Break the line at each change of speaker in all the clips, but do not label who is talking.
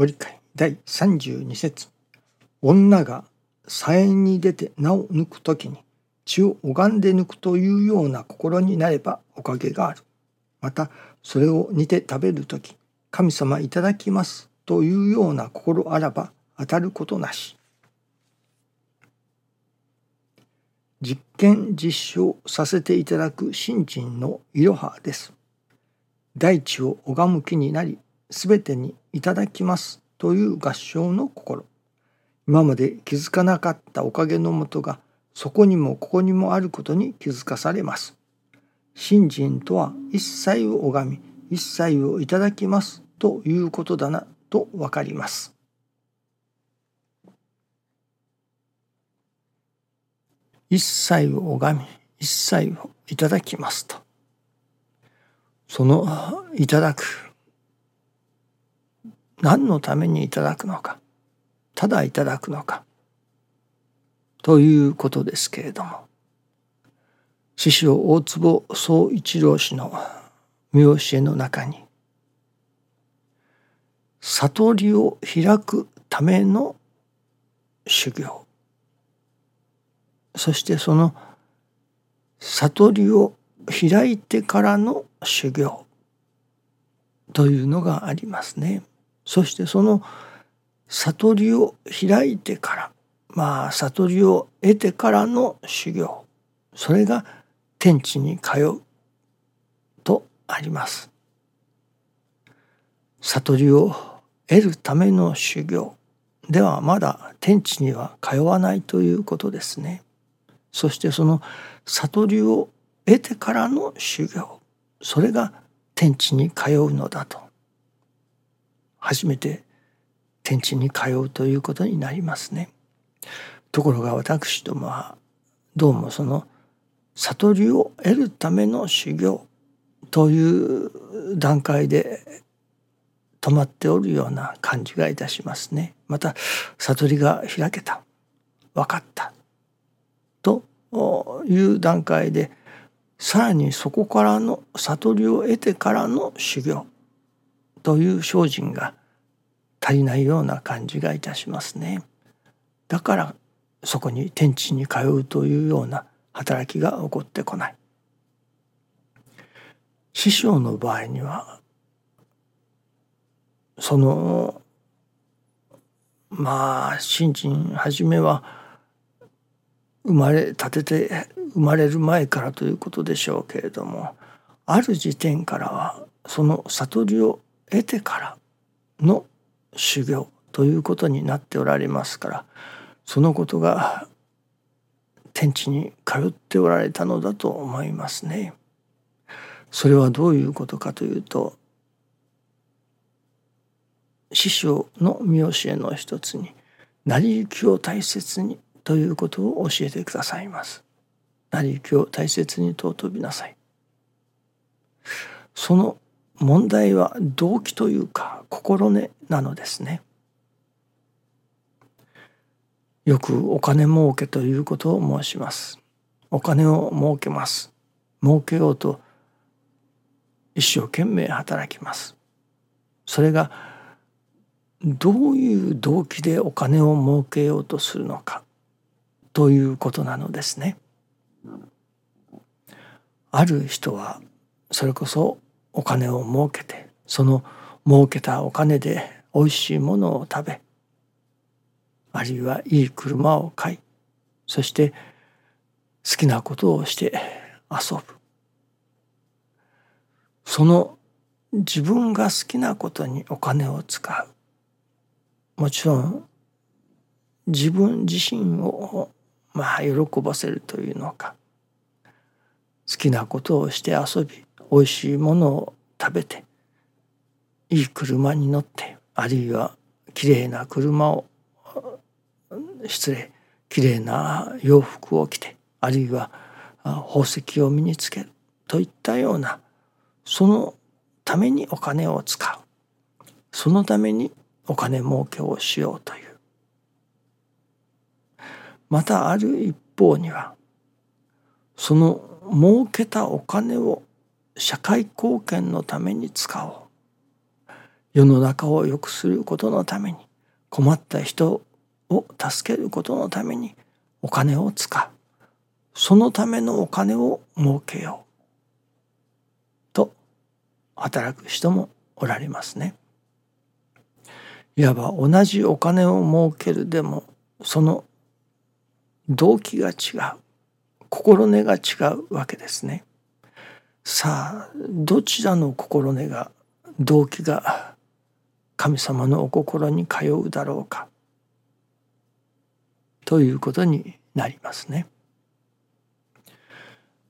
ご理解第32節女が左縁に出て名を抜くときに血を拝んで抜くというような心になればおかげがある。またそれを煮て食べるとき神様いただきますというような心あらば当たることなし。実験実証させていただく新人のいろはです。大地を拝む気になり、すべてにいただきますという合唱の心。今まで気づかなかったおかげのもとが、そこにもここにもあることに気づかされます。信心とは一切を拝み、一切をいただきますということだなとわかります。一切を拝み一切をいただきますとそのいただく何のためにいただくのか。ただいただくのか。ということですけれども。師匠大坪宗一郎氏の見教えの中に悟りを開くための修行。そしてその悟りを開いてからの修行。というのがありますね。そしてその悟りを開いてからまあ悟りを得てからの修行それが天地に通うとあります。悟りを得るための修行ではまだ天地には通わないということですね。そしてその悟りを得てからの修行それが天地に通うのだと初めて天地に通うということになりますね。ところが私どもはどうもその悟りを得るための修行という段階で止まっておるような感じがいたしますね。また悟りが開けた分かったという段階でさらにそこからの悟りを得てからの修行という精進が足りないような感じがいたしますね。だからそこに天地に通うというような働きが起こってこない。師匠の場合にはそのまあ新人初めは生まれ立てて生まれる前からということでしょうけれどもある時点からはその悟りを得てからの修行ということになっておられますからそのことが天地に通っておられたのだと思いますね。それはどういうことかというと師匠の見教えの一つに成り行きを大切にということを教えてくださいます。成り行きを大切に尊びなさい。その問題は動機というか心根なのですね。よくお金儲けということを申します。お金を儲けます。儲けようと一生懸命働きます。それがどういう動機でお金を儲けようとするのかということなのですね。ある人はそれこそお金を儲けてその儲けたお金でおいしいものを食べあるいはいい車を買いそして好きなことをして遊ぶ。その自分が好きなことにお金を使う。もちろん自分自身をまあ喜ばせるというのか好きなことをして遊び美味しいものを食べていい車に乗ってあるいはきれいな車を失礼きれいな洋服を着てあるいは宝石を身につけるといったようなそのためにお金を使う。そのためにお金儲けをしようという。またある一方にはその儲けたお金を社会貢献のために使おう世の中を良くすることのために困った人を助けることのためにお金を使うそのためのお金を儲けようと働く人もおられますね。いわば同じお金を儲けるでもその動機が違う心根が違うわけですね。さあどちらの心根が動機が神様のお心に通うだろうかということになりますね。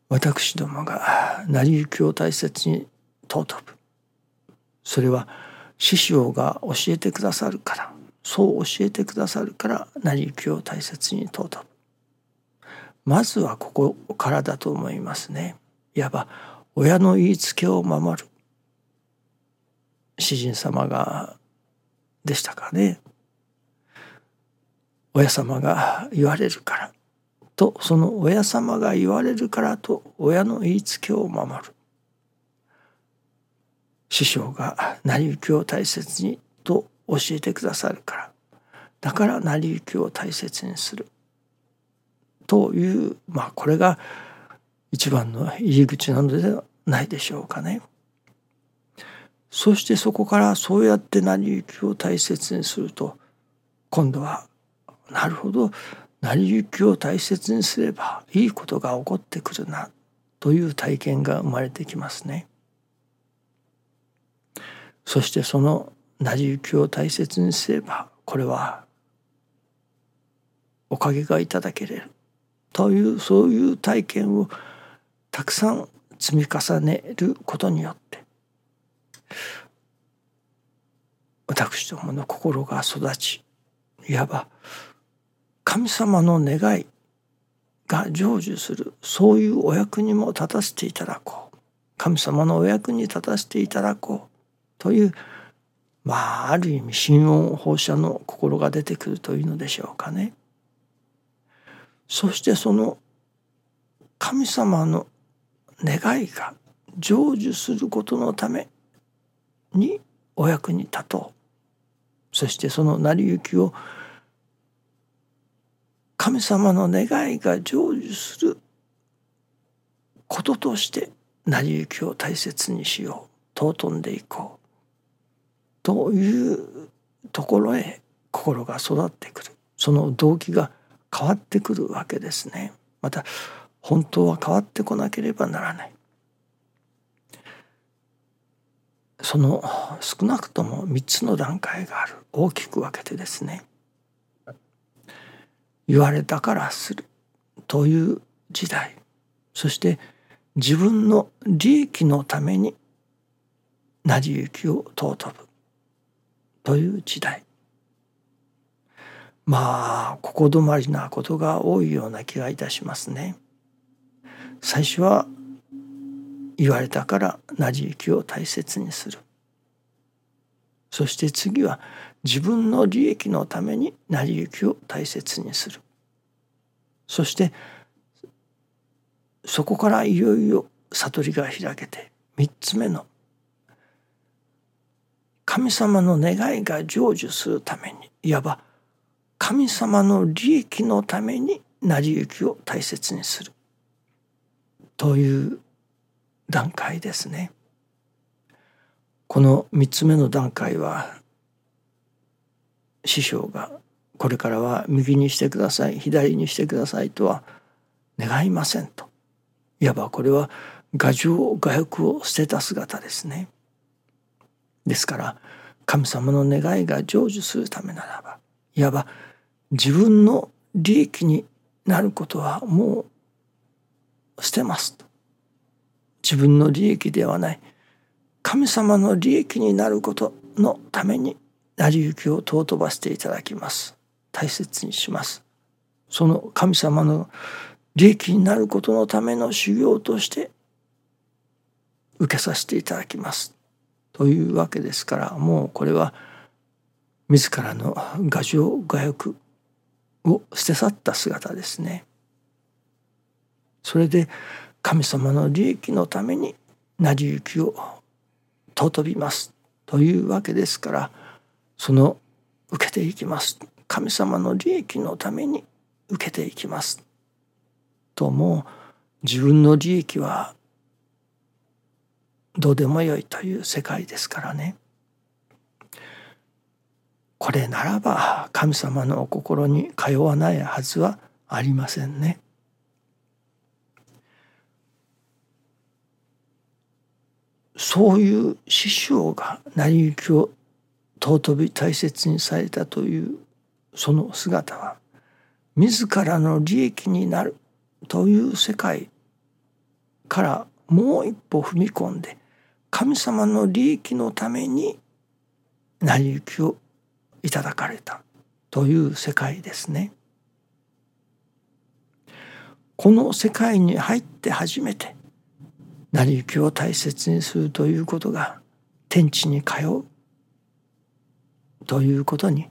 私どもが成り行きを大切に尊ぶ。それは師匠が教えてくださるからそう教えてくださるから成り行きを大切に尊ぶ。まずはここからだと思いますね。いわば親の言いつけを守る。詩人様がでしたかね。親様が言われるから。とその親様が言われるからと親の言いつけを守る。師匠が成り行きを大切にと教えてくださるから。だから成り行きを大切にする。というまあこれが一番の入り口なのではないでしょうかね。そしてそこからそうやって成り行きを大切にすると今度はなるほど成り行きを大切にすればいいことが起こってくるなという体験が生まれてきますね。そしてその成り行きを大切にすればこれはおかげがいただけれるというそういう体験をたくさん積み重ねることによって私どもの心が育ちいわば神様の願いが成就するそういうお役にも立たせていただこう神様のお役に立たせていただこうというまあある意味心音放射の心が出てくるというのでしょうかね。そしてその神様の願いが成就することのためにお役に立とう。そしてその成り行きを神様の願いが成就することとして成り行きを大切にしよう。尊んでいこう。というところへ心が育ってくる。その動機が変わってくるわけですね。また本当は変わってこなければならない。その少なくとも3つの段階がある。大きく分けてですね。言われたからする。という時代。そして自分の利益のために成り行きを尊ぶ。という時代。まあここ止まりなことが多いような気がいたしますね。最初は言われたから成り行きを大切にする。そして次は自分の利益のために成り行きを大切にする。そしてそこからいよいよ悟りが開けて三つ目の神様の願いが成就するためにいわば神様の利益のために成り行きを大切にする。という段階ですね。この3つ目の段階は師匠がこれからは右にしてください左にしてくださいとは願いませんといわばこれは牙城牙欲を捨てた姿ですね。ですから神様の願いが成就するためならばいわば自分の利益になることはもう捨てます自分の利益ではない。神様の利益になることのために成り行きを尊ばせていただきます。大切にします。その神様の利益になることのための修行として受けさせていただきます。というわけですからもうこれは自らの牙城牙欲を捨て去った姿ですね。それで神様の利益のために成り行きを尊びます。というわけですからその受けていきます。神様の利益のために受けていきます。とも自分の利益はどうでもよいという世界ですからね。これならば神様のお心に通わないはずはありませんね。そういう師匠が成り行きを尊び大切にされたというその姿は自らの利益になるという世界からもう一歩踏み込んで神様の利益のために成り行きをいただかれたという世界ですね。この世界に入って初めて成り行きを大切にするということが天地に通うということに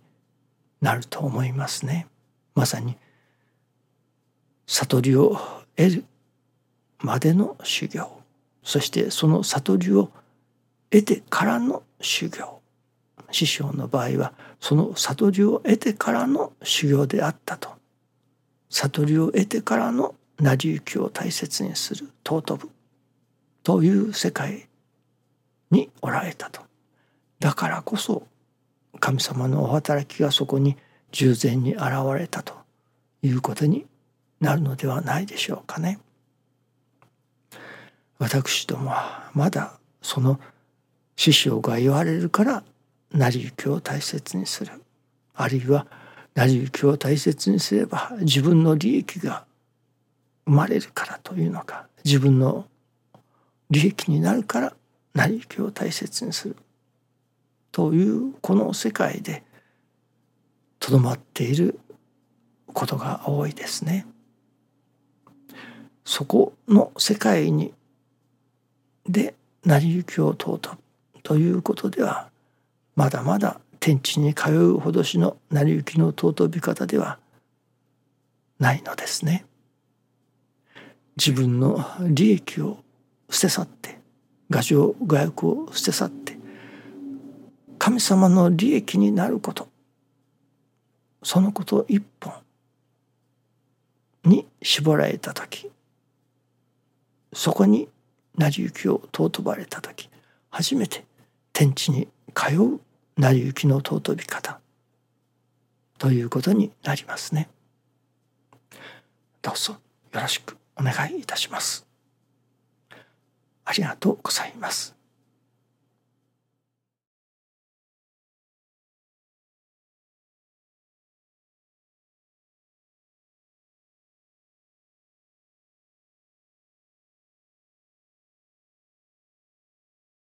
なると思いますね。まさに悟りを得るまでの修行。そしてその悟りを得てからの修行。師匠の場合はその悟りを得てからの修行であったと。悟りを得てからの成り行きを大切にする尊ぶ。という世界におられたとだからこそ神様のお働きがそこに従前に現れたということになるのではないでしょうかね。私どもはまだその師匠が言われるから成り行きを大切にするあるいは成り行きを大切にすれば自分の利益が生まれるからというのか自分の利益になるから成り行きを大切にするというこの世界でとどまっていることが多いですね。そこの世界にで成り行きを尊ぶということではまだまだ天地に通うほどしの成り行きの尊び方ではないのですね。自分の利益を捨て去って牙城牙欲を捨て去って神様の利益になることそのこと一本に絞られた時そこに成り行きを尊ばれた時初めて天地に通う成り行きの尊び方ということになりますね。どうぞよろしくお願いいたします。ありがとうございます。